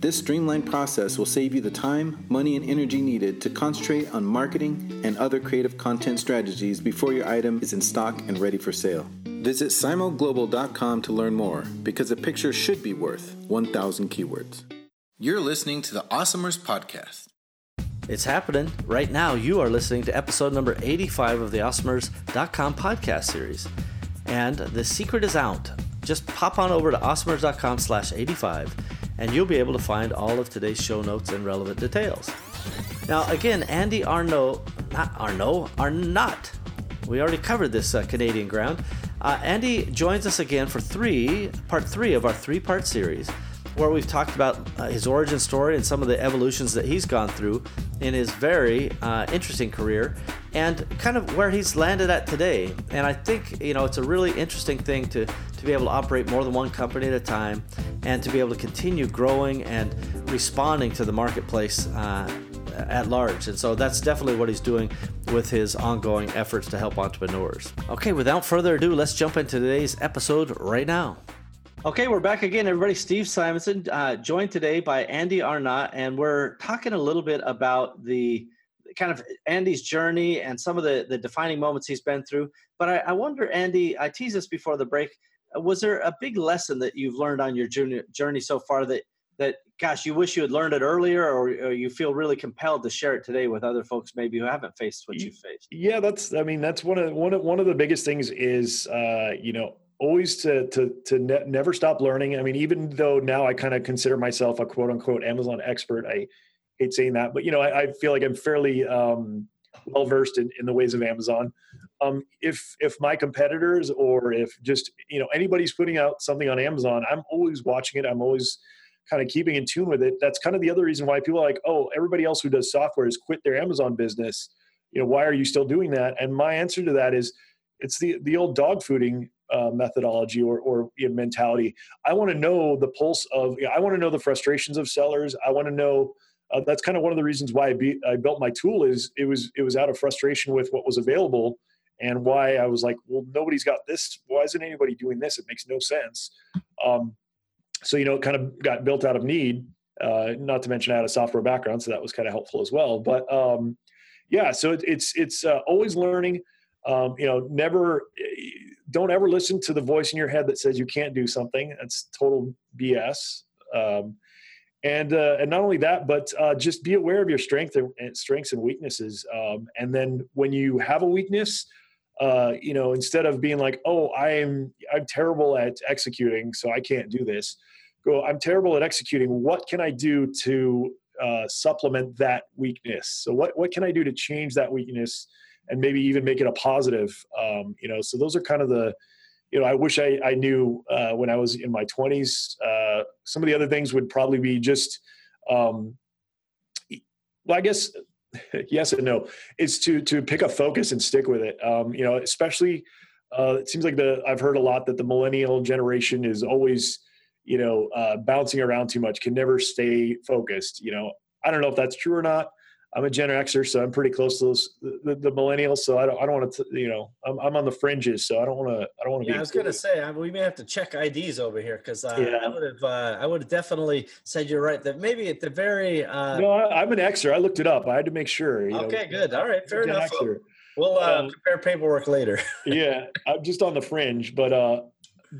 This streamlined process will save you the time, money, and energy needed to concentrate on marketing and other creative content strategies before your item is in stock and ready for sale. Visit simoglobal.com to learn more because a picture should be worth 1,000 keywords. You're listening to the Awesomers Podcast. It's happening. Right now, you are listening to episode number 85 of the Awesomers.com podcast series. And the secret is out. Just pop on over to awesomers.com slash 85 and you'll be able to find all of today's show notes and relevant details. Now, again, Andy Arnault, not Arnault, Arnott. We already covered this uh, Canadian ground. Uh, Andy joins us again for three, part three of our three part series where we've talked about uh, his origin story and some of the evolutions that he's gone through in his very uh, interesting career and kind of where he's landed at today. And I think, you know, it's a really interesting thing to, to be able to operate more than one company at a time and to be able to continue growing and responding to the marketplace uh, at large. And so that's definitely what he's doing with his ongoing efforts to help entrepreneurs. Okay, without further ado, let's jump into today's episode right now. Okay, we're back again, everybody. Steve Simonson, uh, joined today by Andy Arnott, and we're talking a little bit about the kind of Andy's journey and some of the, the defining moments he's been through. But I, I wonder, Andy, I teased this before the break. Was there a big lesson that you've learned on your journey, journey so far that that gosh, you wish you had learned it earlier, or, or, you feel really compelled to share it today with other folks maybe who haven't faced what you faced? Yeah, that's. I mean, that's one of one of one of the biggest things is uh, you know always to to to ne- never stop learning. I mean, even though now I kind of consider myself a quote unquote Amazon expert, I hate saying that, but you know, I, I feel like I'm fairly um, well versed in, in the ways of Amazon. Um, if if my competitors or if just you know anybody's putting out something on Amazon, I'm always watching it. I'm always kind of keeping in tune with it. That's kind of the other reason why people are like, oh, everybody else who does software has quit their Amazon business. You know, why are you still doing that? And my answer to that is, it's the the old dog fooding uh, methodology or, or you know, mentality. I want to know the pulse of, you know, I want to know the frustrations of sellers. I want to know, uh, that's kind of one of the reasons why I, be, I built my tool is it was, it was out of frustration with what was available and why I was like, well, nobody's got this. Why isn't anybody doing this? It makes no sense. Um, so, you know, it kind of got built out of need, uh, not to mention I had a software background. So that was kind of helpful as well. But um, yeah, so it, it's, it's uh, always learning, um, you know, never, don't ever listen to the voice in your head that says you can't do something. That's total BS. Um, and uh, and not only that, but uh, just be aware of your strength and strengths and weaknesses. Um, and then when you have a weakness, uh, you know, instead of being like, "Oh, I'm I'm terrible at executing, so I can't do this," go, "I'm terrible at executing. What can I do to uh, supplement that weakness? So what what can I do to change that weakness?" and maybe even make it a positive. Um, you know, so those are kind of the, you know, I wish I, I knew uh, when I was in my 20s. Uh, some of the other things would probably be just, um, well, I guess yes and no. Is to to pick a focus and stick with it. Um, you know, especially uh, it seems like the I've heard a lot that the millennial generation is always, you know, uh, bouncing around too much, can never stay focused. You know, I don't know if that's true or not. I'm a Gen Xer, so I'm pretty close to those the, the millennials. So I don't I don't want to you know I'm I'm on the fringes, so I don't want to I don't want to. Yeah, I was gonna say I, we may have to check IDs over here because uh, yeah. I would have uh, I would have definitely said you're right that maybe at the very. Uh, no, I, am an Xer. I looked it up. I had to make sure. okay, know, good. All right, fair enough. We'll uh, um, prepare paperwork later. yeah, I'm just on the fringe, but uh,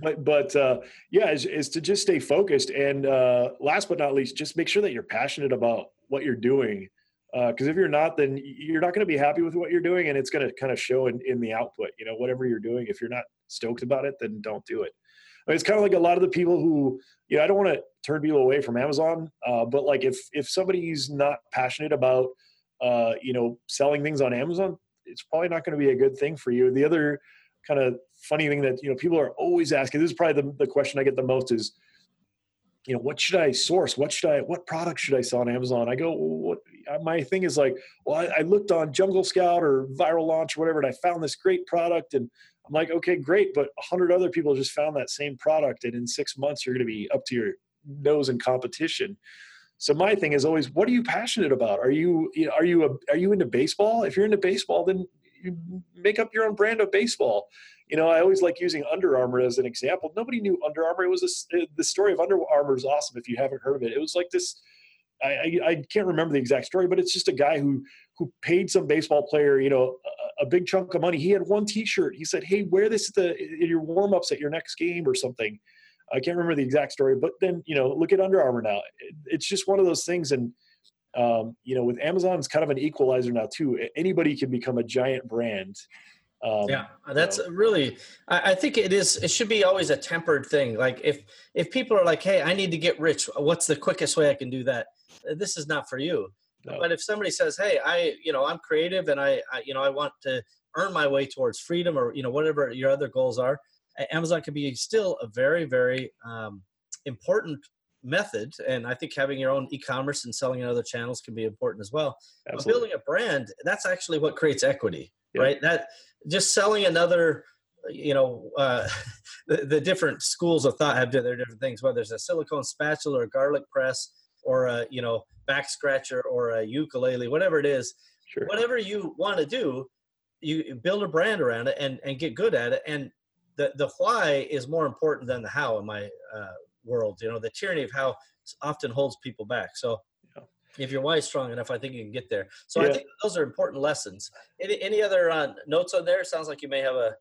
but but uh, yeah, is, is to just stay focused and uh, last but not least, just make sure that you're passionate about what you're doing Because uh, if you're not, then you're not going to be happy with what you're doing, and it's going to kind of show in, in the output. You know, whatever you're doing, if you're not stoked about it, then don't do it. I mean, it's kind of like a lot of the people who, you know, I don't want to turn people away from Amazon, uh, but like if if somebody's not passionate about, uh, you know, selling things on Amazon, it's probably not going to be a good thing for you. The other kind of funny thing that you know people are always asking, this is probably the, the question I get the most is, you know, what should I source? What should I, what product should I sell on Amazon? I go, well, what, my thing is like, well, I, I, looked on Jungle Scout or Viral Launch or whatever, and I found this great product. And I'm like, okay, great. But a hundred other people just found that same product. And in six months, you're going to be up to your nose in competition. So my thing is always, what are you passionate about? Are you, are you, a, are you into baseball? If you're into baseball, then you make up your own brand of baseball you know, I always like using Under Armour as an example. Nobody knew Under Armour. It was a, the story of Under Armour is awesome if you haven't heard of it. It was like this. I, I, I, can't remember the exact story, but it's just a guy who who paid some baseball player, you know, a, a big chunk of money. He had one T-shirt. He said, "Hey, wear this the in your warm ups at your next game or something." I can't remember the exact story, but then you know, look at Under Armour now. It, it's just one of those things, and um, you know, with Amazon, it's kind of an equalizer now too. Anybody can become a giant brand um, yeah, that's really. I, I, think it is. It should be always a tempered thing. Like if if people are like, "Hey, I need to get rich. What's the quickest way I can do that?" This is not for you. No. But if somebody says, "Hey, I you know I'm creative and I, I you know I want to earn my way towards freedom or you know whatever your other goals are," Amazon can be still a very very um, important method. And i think having your own e-commerce and selling in other channels can be important as well. But building a brand that's actually what creates equity right? That just selling another you know uh, the, the, different schools of thought have their different things whether it's a silicone spatula or a garlic press or a you know back scratcher or a ukulele whatever it is sure. whatever you want to do you build a brand around it and and get good at it and the the why is more important than the how in my uh, world you know the tyranny of how often holds people back so if your why is strong enough, I think you can get there. So yeah. I think those are important lessons. Any, any other uh, notes on there? Sounds like you may have a.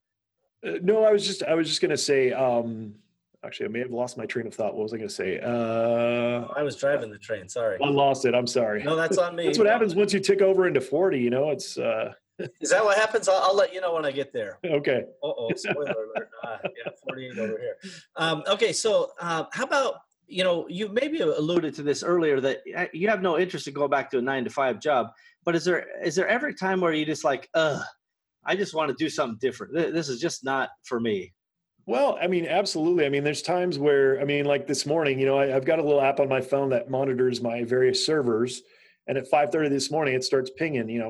Uh, no, I was just I was just gonna say. Um, actually, I may have lost my train of thought. What was I gonna say? Uh, I was driving the train. Sorry, I lost it. I'm sorry. No, that's on me. that's what happens once you tick over into forty. You know, it's. Uh, Is that what happens? I'll, I'll, let you know when I get there. Okay. Uh oh, spoiler alert. Uh, yeah, 48 over here. Um, okay, so uh, how about you know, you maybe alluded to this earlier that uh, you have no interest in going back to a nine to five job. But is there is there ever a time where you just like, uh, I just want to do something different. This is just not for me. Well, I mean, absolutely. I mean, there's times where, I mean, like this morning, you know, I, have got a little app on my phone that monitors my various servers, and at 5:30 this morning, it starts pinging. You know,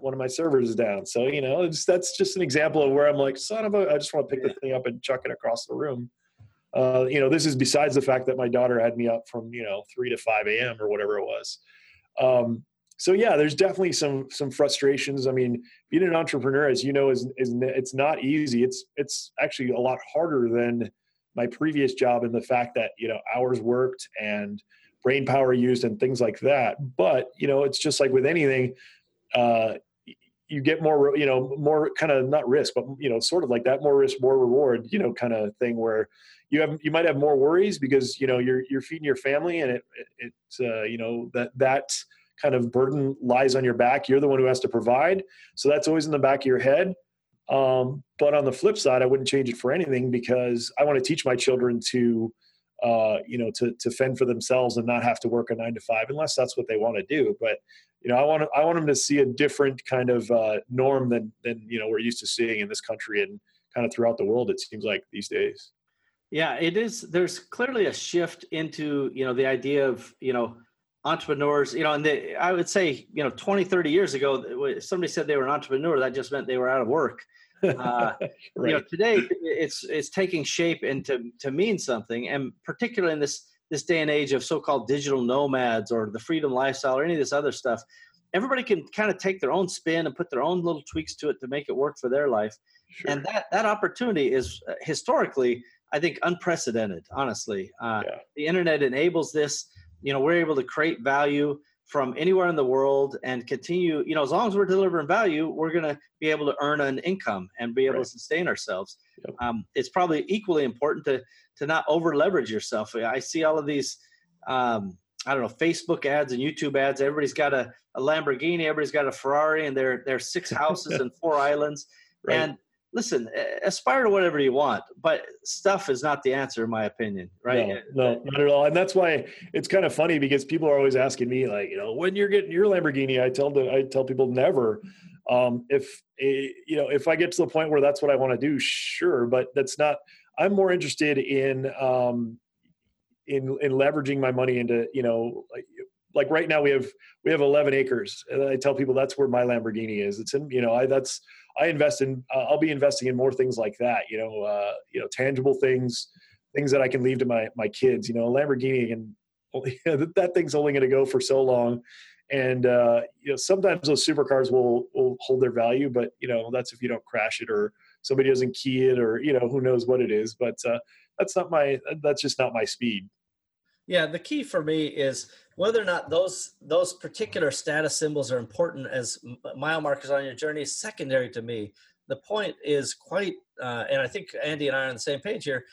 one of my servers is down. So, you know, that's just an example of where I'm like, son of a, I just want to pick the thing up and chuck it across the room. Uh, you know, this is besides the fact that my daughter had me up from you know three to five a.m. or whatever it was. Um, so yeah, there's definitely some some frustrations. I mean, being an entrepreneur, as you know, is is it's not easy. It's it's actually a lot harder than my previous job in the fact that you know hours worked and brain power used and things like that. But you know, it's just like with anything. Uh, you get more, you know, more kind of not risk, but you know, sort of like that, more risk, more reward, you know, kind of thing where you have you might have more worries because you know you're you're feeding your family and it, it it's uh, you know that that kind of burden lies on your back you're the one who has to provide. So that's always in the back of your head. Um, but on the flip side i wouldn't change it for anything because i want to teach my children to uh, you know to, to fend for themselves and not have to work a nine to five unless that's what they want to do. But you know i want to, i want them to see a different kind of uh, norm than than you know we're used to seeing in this country and kind of throughout the world it seems like these days. Yeah, it is. There's clearly a shift into, you know, the idea of, you know, entrepreneurs, you know, and they, I would say, you know, 20, 30 years ago, somebody said they were an entrepreneur, that just meant they were out of work. Uh, right. You know, today it's it's taking shape and to to mean something, and particularly in this this day and age of so-called digital nomads or the freedom lifestyle or any of this other stuff, everybody can kind of take their own spin and put their own little tweaks to it to make it work for their life. Sure. And that that opportunity is uh, historically I think unprecedented. Honestly, uh, yeah. the internet enables this. You know, we're able to create value from anywhere in the world and continue. You know, as long as we're delivering value, we're going to be able to earn an income and be able right. to sustain ourselves. Yep. Um, it's probably equally important to to not over leverage yourself. I see all of these. Um, I don't know, Facebook ads and YouTube ads. Everybody's got a, a Lamborghini, everybody's got a Ferrari, and they're they're six houses and four islands. Right. And listen, aspire to whatever you want, but stuff is not the answer, in my opinion. Right? No, no, not at all. And that's why it's kind of funny because people are always asking me, like, you know, when you're getting your Lamborghini, I tell them, I tell people never. Um, if eh, you know, if I get to the point where that's what I want to do, sure, but that's not. I'm more interested in um, in in leveraging my money into you know like right now we have we have 11 acres and i tell people that's where my lamborghini is. It's in you know i that's i invest in uh, i'll be investing in more things like that you know uh, you know tangible things things that i can leave to my my kids you know a lamborghini and that thing's only going to go for so long. And uh, you know sometimes those supercars will will hold their value but you know that's if you don't crash it or somebody doesn't key it or you know who knows what it is but uh, that's not my that's just not my speed. Yeah the key for me is whether or not those those particular status symbols are important as mile markers on your journey is secondary to me. The point is quite uh, and i think andy and i are on the same page here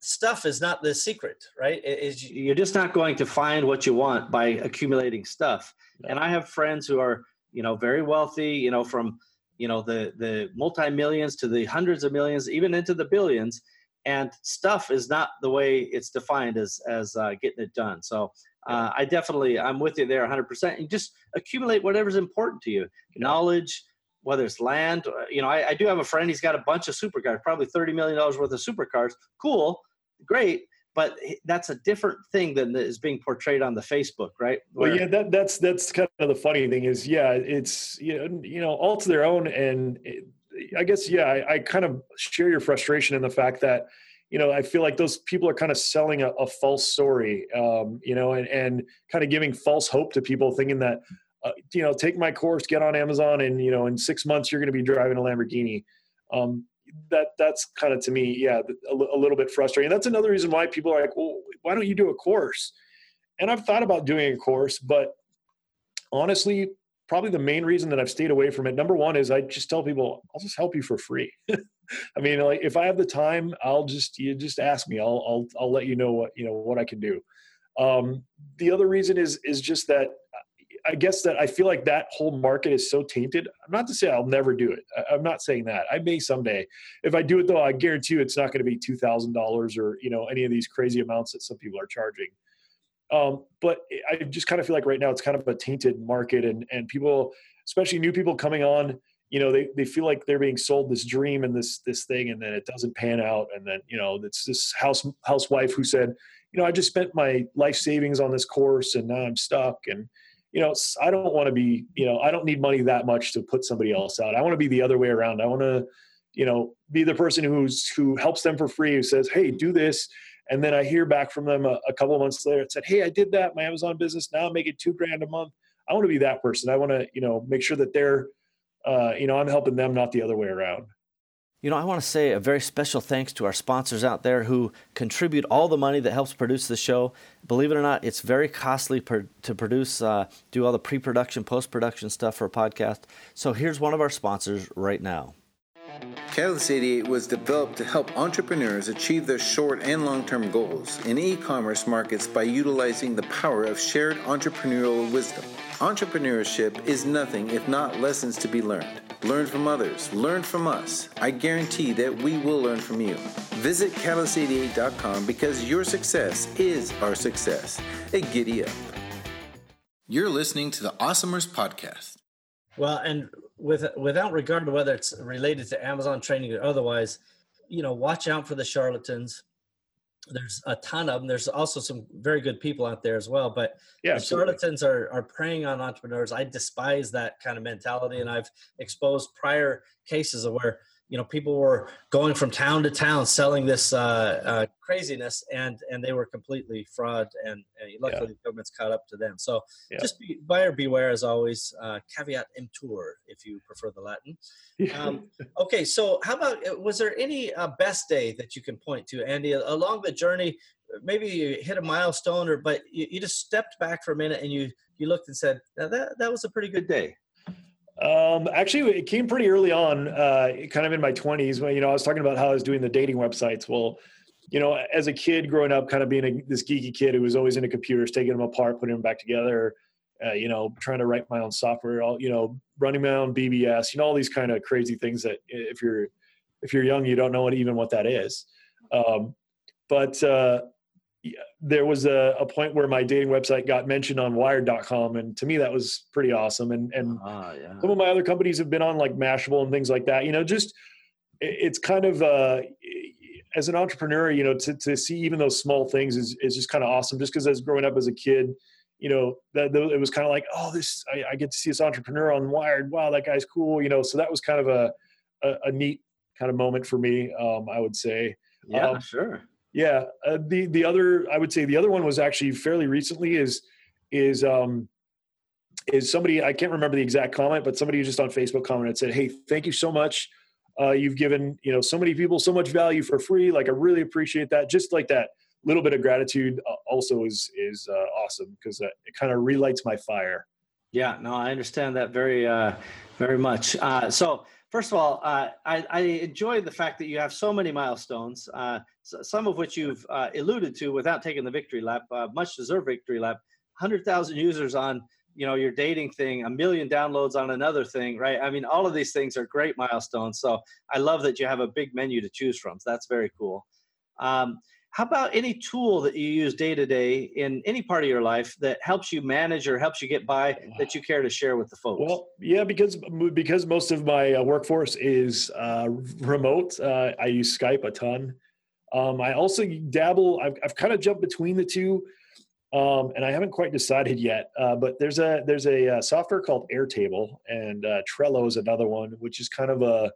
stuff is not the secret right? Is you're just not going to find what you want by accumulating stuff. And i have friends who are you know very wealthy you know from you know the the multi millions to the hundreds of millions even into the billions and stuff is not the way it's defined as as uh, getting it done. So uh, i definitely i'm with you there 100% and just accumulate whatever's important to you. Knowledge whether it's land uh, you know I, I, do have a friend he's got a bunch of supercars probably 30 million dollars worth of supercars. Cool great but that's a different thing than is being portrayed on the Facebook, right? Where, well, yeah, that, that's that's kind of the funny thing is, yeah, it's you know, you know, all to their own, and it, I guess yeah, I, I, kind of share your frustration in the fact that you know I feel like those people are kind of selling a, a false story, um, you know, and and kind of giving false hope to people, thinking that uh, you know take my course, get on Amazon, and you know in six months you're going to be driving a Lamborghini. Um, that that's kind of to me, yeah, a, a little bit frustrating. That's another reason why people are like, well, why don't you do a course? And I've thought about doing a course, but honestly, probably the main reason that I've stayed away from it. Number one is I just tell people I'll just help you for free. I mean, like if I have the time, I'll just you just ask me. I'll I'll I'll let you know what you know what I can do. Um, the other reason is is just that I guess that I feel like that whole market is so tainted. I'm not to say I'll never do it. I'm not saying that. I may someday. If I do it though, I guarantee you it's not going to be two thousand dollars or you know any of these crazy amounts that some people are charging. Um, but I just kind of feel like right now it's kind of a tainted market, and and people, especially new people coming on, you know, they they feel like they're being sold this dream and this this thing, and then it doesn't pan out, and then you know it's this house housewife who said, you know, I just spent my life savings on this course, and now I'm stuck, and you know, I don't want to be, you know, I don't need money that much to put somebody else out. I want to be the other way around. I want to, you know, be the person who's who helps them for free, who says, "Hey, do this," And then I hear back from them a, a couple months later. It said, "Hey, I did that. My Amazon business now I'm making two grand a month. I want to be that person. I want to, you know, make sure that they're, uh, you know, I'm helping them, not the other way around." You know, I want to say a very special thanks to our sponsors out there who contribute all the money that helps produce the show. Believe it or not, it's very costly per, to produce, uh, do all the pre production, post production stuff for a podcast. So here's one of our sponsors right now. Catalyst 88 was developed to help entrepreneurs achieve their short and long term goals in e commerce markets by utilizing the power of shared entrepreneurial wisdom. Entrepreneurship is nothing if not lessons to be learned. Learn from others, learn from us. I guarantee that we will learn from you. Visit catalyst88.com because your success is our success. A giddy up. You're listening to the Awesomers Podcast. Well, and with without regard to whether it's related to Amazon training or otherwise, you know, watch out for the charlatans. There's a ton of them. There's also some very good people out there as well, but yeah, the charlatans are are preying on entrepreneurs. I despise that kind of mentality, and I've exposed prior cases of where you know people were going from town to town selling this uh, uh, craziness and and they were completely fraud and, and luckily yeah. the government's caught up to them so yeah. just be buyer beware as always uh, caveat emptor if you prefer the latin um, okay so how about uh, was there any uh, best day that you can point to andy along the journey maybe you hit a milestone or but you, you just stepped back for a minute and you you looked and said that that was a pretty good day um, actually, it came pretty early on, uh, kind of in my 20s when, you know, I was talking about how I was doing the dating websites. Well, you know, as a kid growing up, kind of being a, this geeky kid who was always into computers, taking them apart, putting them back together, uh, you know, trying to write my own software, all, you know, running my own BBS, you know, all these kind of crazy things that if you're, if you're young, you don't know what, even what that is. Um, but uh, there was a, a, point where my dating website got mentioned on wired.com and to me that was pretty awesome. And and uh, yeah. some of my other companies have been on like mashable and things like that. You know just it's kind of uh as an entrepreneur you know to, to see even those small things is, is just kind of awesome. Just because as growing up as a kid you know that it was kind of like oh this I, I, get to see this entrepreneur on wired. Wow that guy's cool you know? So that was kind of a a, a neat kind of moment for me um i would say. Yeah um, sure yeah, uh, the the other I would say the other one was actually fairly recently is is um is somebody I can't remember the exact comment, but somebody just on Facebook commented said, "Hey, thank you so much. Uh, you've given you know so many people so much value for free. Like I really appreciate that. Just like that little bit of gratitude uh, also is is uh, awesome because it kind of relights my fire." Yeah, no, I understand that very uh, very much. Uh, so first of all, uh, I, I, enjoy the fact that you have so many milestones, uh, some of which you've uh, alluded to without taking the victory lap, uh, much deserved victory lap. 100,000 users on you know your dating thing, a million downloads on another thing, right? I mean, all of these things are great milestones. So I love that you have a big menu to choose from. So that's very cool. Um, how about any tool that you use day to day in any part of your life that helps you manage or helps you get by that you care to share with the folks? Well, yeah, because because most of my uh, workforce is uh, remote. Uh, I use Skype a ton. Um, I also dabble. I've, I've kind of jumped between the two, um, and I haven't quite decided yet. Uh, but there's a there's a, uh, software called Airtable, and uh, Trello is another one, which is kind of a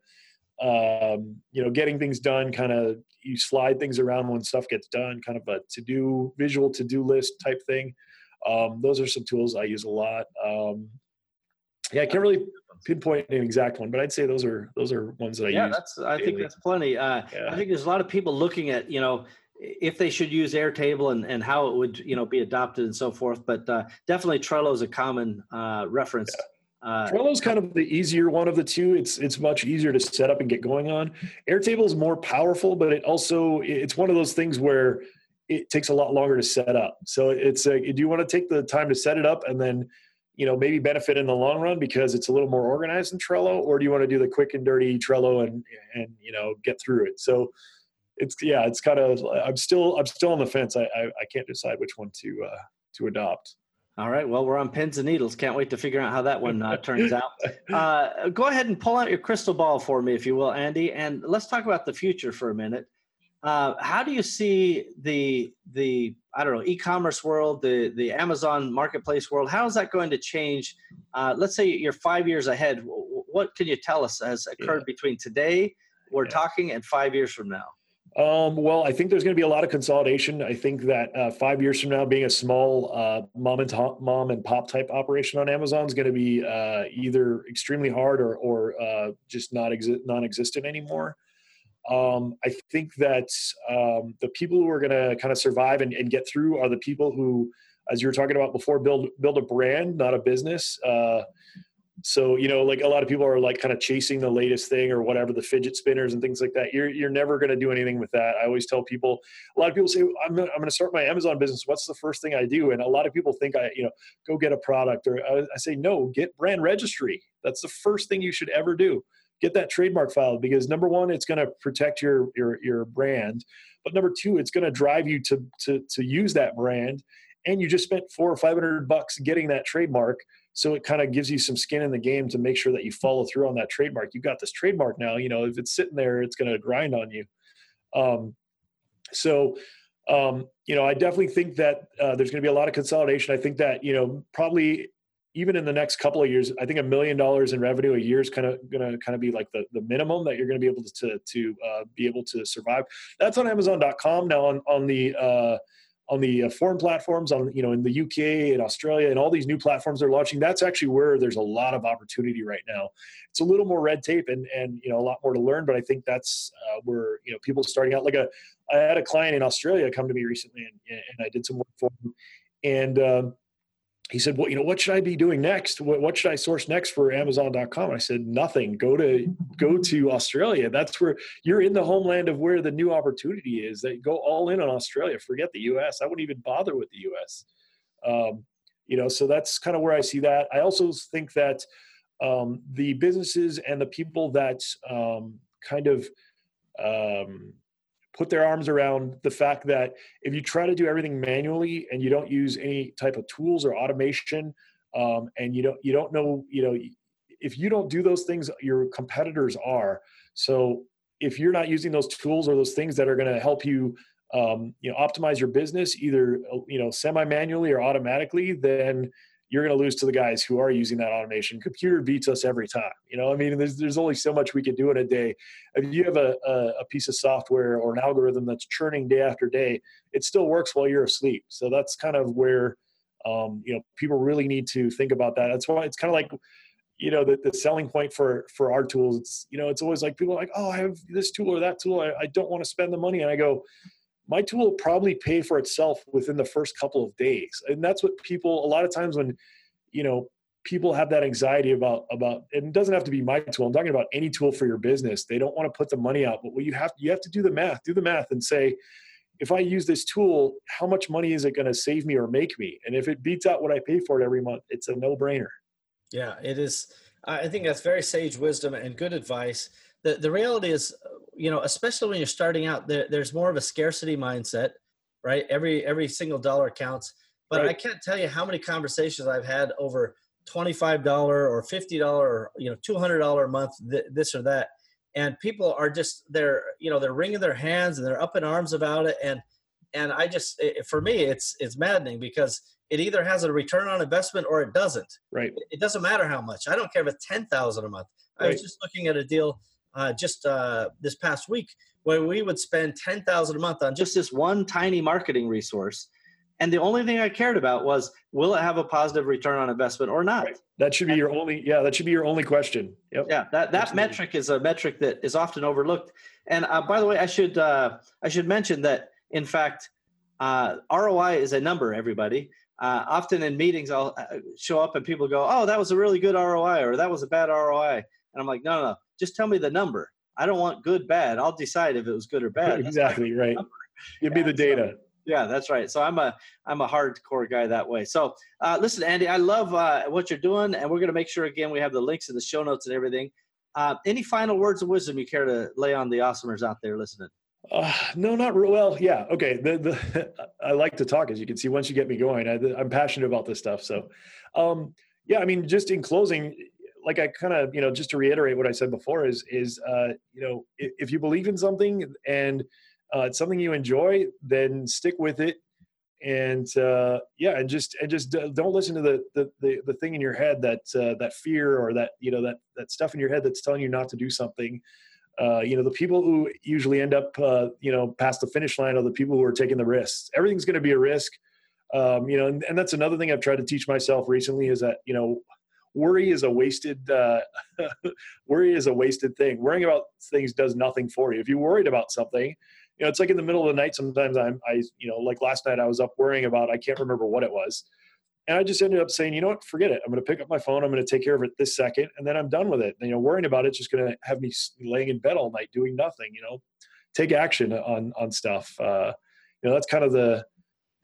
um, you know, getting things done, kind of you slide things around when stuff gets done, kind of a to do visual to do list type thing. Um, those are some tools I use a lot. Yeah, I can't really pinpoint an exact one, but I'd say those are those are ones that I yeah, use. Yeah, that's I think that's plenty. Uh, yeah. I think there's a lot of people looking at you know if they should use Airtable and, and how it would you know be adopted and so forth. But uh, definitely Trello is a common uh, reference. Yeah. Uh, Trello's kind of the easier one of the two. It's it's much easier to set up and get going on. Airtable is more powerful, but it also it's one of those things where it takes a lot longer to set up. So it's a, do you want to take the time to set it up and then you know maybe benefit in the long run because it's a little more organized than Trello, or do you want to do the quick and dirty Trello and and you know get through it? So it's yeah, it's kind of I'm still I'm still on the fence. I I, I can't decide which one to uh, to adopt. All right. Well, we're on pins and needles. Can't wait to figure out how that one uh, turns out. Uh, go ahead and pull out your crystal ball for me, if you will, Andy, and let's talk about the future for a minute. Uh, how do you see the the I don't know e-commerce world, the the Amazon marketplace world? How is that going to change? Uh, let's say you're five years ahead. What can you tell us has occurred yeah. between today we're yeah. talking and five years from now? Um, well, I think there's going to be a lot of consolidation. I think that uh, five years from now, being a small uh, mom and top, mom and pop type operation on Amazon is going to be uh, either extremely hard or, or uh, just not exi- non-existent anymore. Um, I think that um, the people who are going to kind of survive and, and, get through are the people who, as you were talking about before, build build a brand, not a business. Uh, so you know like a lot of people are like kind of chasing the latest thing or whatever the fidget spinners and things like that. You're you're never going to do anything with that. I always tell people a lot of people say i'm gonna, I'm going to start my amazon business. What's the first thing i do? And a lot of people think i you know go get a product or I, I say no get brand registry. That's the first thing you should ever do get that trademark filed because number one it's going to protect your your your brand but number two it's going to drive you to to to use that brand and you just spent four or five hundred bucks getting that trademark so it kind of gives you some skin in the game to make sure that you follow through on that trademark. You got this trademark now. You know, if it's sitting there, it's going to grind on you. Um, so, um, you know, I definitely think that uh, there's going to be a lot of consolidation. I think that you know probably even in the next couple of years, I think a million dollars in revenue a year is kind of going to kind of be like the, the minimum that you're going to be able to to uh, be able to survive. That's on Amazon.com now. On on the uh, on the uh, foreign platforms on you know in the UK and Australia and all these new platforms they're launching that's actually where there's a lot of opportunity right now it's a little more red tape and and you know a lot more to learn but I think that's uh, where you know people starting out like a I had a client in Australia come to me recently and, and I did some work for him and um, he said, "Well, you know, what should I be doing next? What, what should I source next for Amazon.com?" I said, "Nothing. Go to go to Australia. That's where you're in the homeland of where the new opportunity is. That go all in on Australia. Forget the U.S. I wouldn't even bother with the U.S. Um, you know, so that's kind of where I see that. I also think that um, the businesses and the people that um, kind of um, put their arms around the fact that if you try to do everything manually and you don't use any type of tools or automation um, and you don't you don't know you know if you don't do those things your competitors are. So if you're not using those tools or those things that are going to help you um, you know optimize your business either you know semi manually or automatically then you're going to lose to the guys who are using that automation. Computer beats us every time. You know, I mean, there's there's only so much we can do in a day. If you have a, a, a piece of software or an algorithm that's churning day after day, it still works while you're asleep. So that's kind of where um, you know people really need to think about that. That's why it's kind of like you know the, the selling point for for our tools. It's you know it's always like people are like, oh, I have this tool or that tool. I, I don't want to spend the money, and I go my tool will probably pay for itself within the first couple of days. And that's what people a lot of times when you know people have that anxiety about about it doesn't have to be my tool i'm talking about any tool for your business. They don't want to put the money out but what you have you have to do the math do the math and say if i use this tool how much money is it going to save me or make me? And if it beats out what i pay for it every month it's a no-brainer. Yeah it is i think that's very sage wisdom and good advice. The, the reality is you know, especially when you're starting out, there, there's more of a scarcity mindset, right? Every every single dollar counts. But right. I can't tell you how many conversations I've had over twenty-five dollar or fifty dollar or you know two hundred dollar a month, th- this or that, and people are just they're you know they're wringing their hands and they're up in arms about it, and and I just it, for me it's it's maddening because it either has a return on investment or it doesn't. Right. It, it doesn't matter how much. I don't care if it's ten thousand a month. Right. I was just looking at a deal uh, just uh, this past week where we would spend 10000 a month on just this one tiny marketing resource. And the only thing i cared about was will it have a positive return on investment or not? Right. that should be and, your only yeah that should be your only question. Yep. yeah that, that metric is a metric that is often overlooked. And uh, by the way i should uh, i should mention that in fact uh, roi is a number everybody. Uh, often in meetings i'll uh, show up and people go oh that was a really good roi or that was a bad roi and i'm like no no no just tell me the number. I don't want good, bad. I'll decide if it was good or bad. exactly right. Give me the data. So, yeah, that's right. So I'm a I'm a hardcore guy that way. So uh, listen, Andy, I love uh, what you're doing, and we're going to make sure again we have the links in the show notes and everything. Uh, any final words of wisdom you care to lay on the awesomers out there listening? Uh, no, not real well. Yeah, okay. The, the I like to talk, as you can see. Once you get me going, I, am passionate about this stuff. So, um, yeah, I mean, just in closing, like I kind of, you know, just to reiterate what I said before is, is, uh, you know, if, if you believe in something and uh, it's something you enjoy, then stick with it. And uh, yeah, and just and just don't listen to the the the, the thing in your head that uh, that fear or that you know that that stuff in your head that's telling you not to do something. Uh, you know, the people who usually end up uh, you know past the finish line are the people who are taking the risks. Everything's going to be a risk. Um, you know, and, and that's another thing I've tried to teach myself recently is that you know worry is a wasted uh, worry is a wasted thing. Worrying about things does nothing for you. If you're worried about something, you know, it's like in the middle of the night. Sometimes I'm, I, you know, like last night I was up worrying about I can't remember what it was, and I just ended up saying, you know what, forget it. I'm going to pick up my phone. I'm going to take care of it this second, and then I'm done with it. And, you know, worrying about it's just going to have me laying in bed all night doing nothing. You know, take action on on stuff. Uh, you know, that's kind of the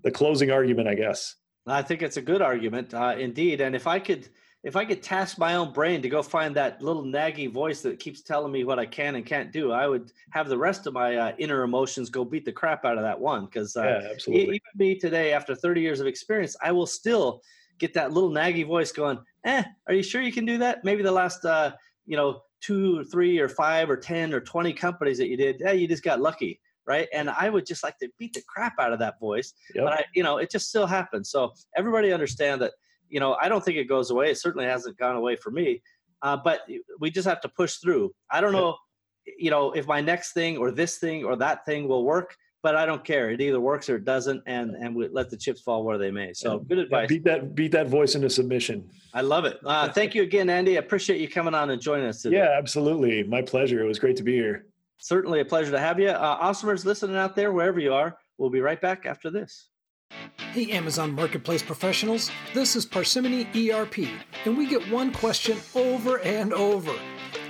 the closing argument, I guess. I think it's a good argument, uh, indeed. And if I could if I could task my own brain to go find that little naggy voice that keeps telling me what I can and can't do, I would have the rest of my uh, inner emotions go beat the crap out of that one. Because uh, yeah, even me today, after 30 years of experience, I will still get that little naggy voice going. Eh, are you sure you can do that? Maybe the last, uh, you know, two or three or five or ten or 20 companies that you did, yeah, you just got lucky right? And I would just like to beat the crap out of that voice, yep. but I, you know, it just still happens. So everybody understand that you know, I don't think it goes away. It certainly hasn't gone away for me. Uh, but we just have to push through. I don't know, you know, if my next thing or this thing or that thing will work, but I don't care. It either works or it doesn't, and and we let the chips fall where they may. So good advice. Beat that beat that voice into submission. I love it. Uh, thank you again, Andy. I appreciate you coming on and joining us today. Yeah, absolutely. My pleasure. It was great to be here. Certainly a pleasure to have you. Uh, awesomers listening out there, wherever you are. We'll be right back after this. Hey, Amazon Marketplace professionals, this is Parsimony ERP, and we get one question over and over.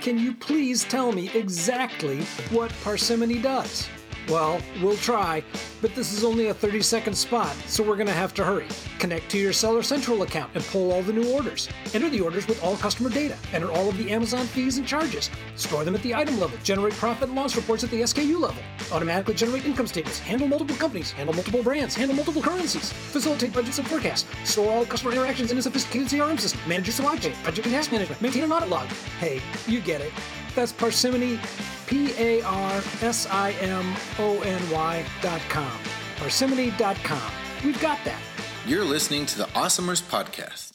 Can you please tell me exactly what Parsimony does? Well, we'll try, but this is only a 30 second spot, so we're going to have to hurry. Connect to your Seller Central account and pull all the new orders. Enter the orders with all customer data. Enter all of the Amazon fees and charges. Store them at the item level. Generate profit and loss reports at the SKU level. Automatically generate income statements. Handle multiple companies. Handle multiple brands. Handle multiple currencies. Facilitate budgets and forecasts. Store all customer interactions in a sophisticated CRM system. Manage your supply chain. Project and task management. Maintain an audit log. Hey, you get it. That's Parsimony, P A R S I M O N Y dot com. Parsimony.com. We've got that. You're listening to the Awesomers Podcast.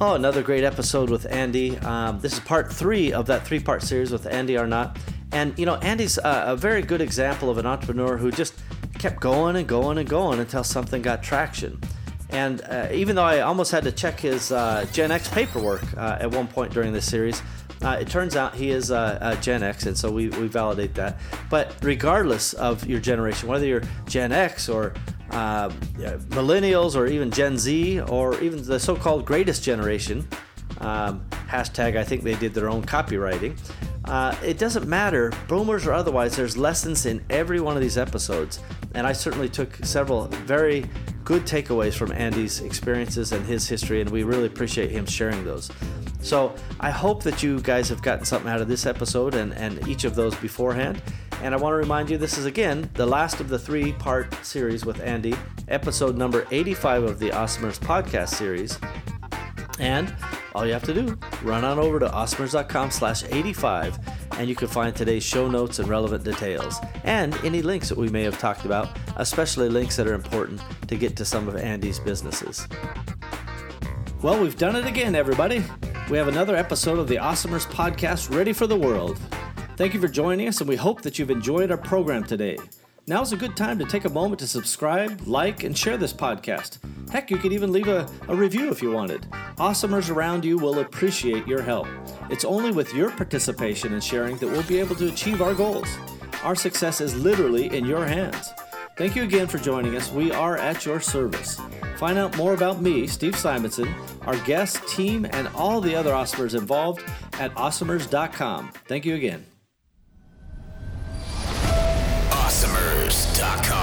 Oh, another great episode with Andy. Um, this is part three of that three part series with Andy Arnott. And, you know, Andy's a, a very good example of an entrepreneur who just kept going and going and going until something got traction. And uh, even though I almost had to check his uh, Gen X paperwork uh, at one point during this series, uh, it turns out he is a, Gen X, and so we, we validate that. But regardless of your generation, whether you're Gen X or uh, millennials or even Gen Z or even the so called greatest generation, um, hashtag I think they did their own copywriting. Uh, it doesn't matter, boomers or otherwise, there's lessons in every one of these episodes. And I certainly took several very good takeaways from Andy's experiences and his history, and we really appreciate him sharing those. So I hope that you guys have gotten something out of this episode and, and each of those beforehand. And I want to remind you this is again the last of the three part series with Andy, episode number 85 of the Awesomers podcast series. And all you have to do, run on over to awesomers.com slash 85 and you can find today's show notes and relevant details, and any links that we may have talked about, especially links that are important to get to some of Andy's businesses. Well, we've done it again, everybody. We have another episode of the Awesomers podcast ready for the world. Thank you for joining us, and we hope that you've enjoyed our program today. Now's a good time to take a moment to subscribe, like, and share this podcast. Heck, you could even leave a, a review if you wanted. Awesomers around you will appreciate your help. It's only with your participation and sharing that we'll be able to achieve our goals. Our success is literally in your hands. Thank you again for joining us. We are at your service. Find out more about me, Steve Simonson, our guest, team, and all the other Awesomers involved at awesomers.com. Thank you again. Sports.com.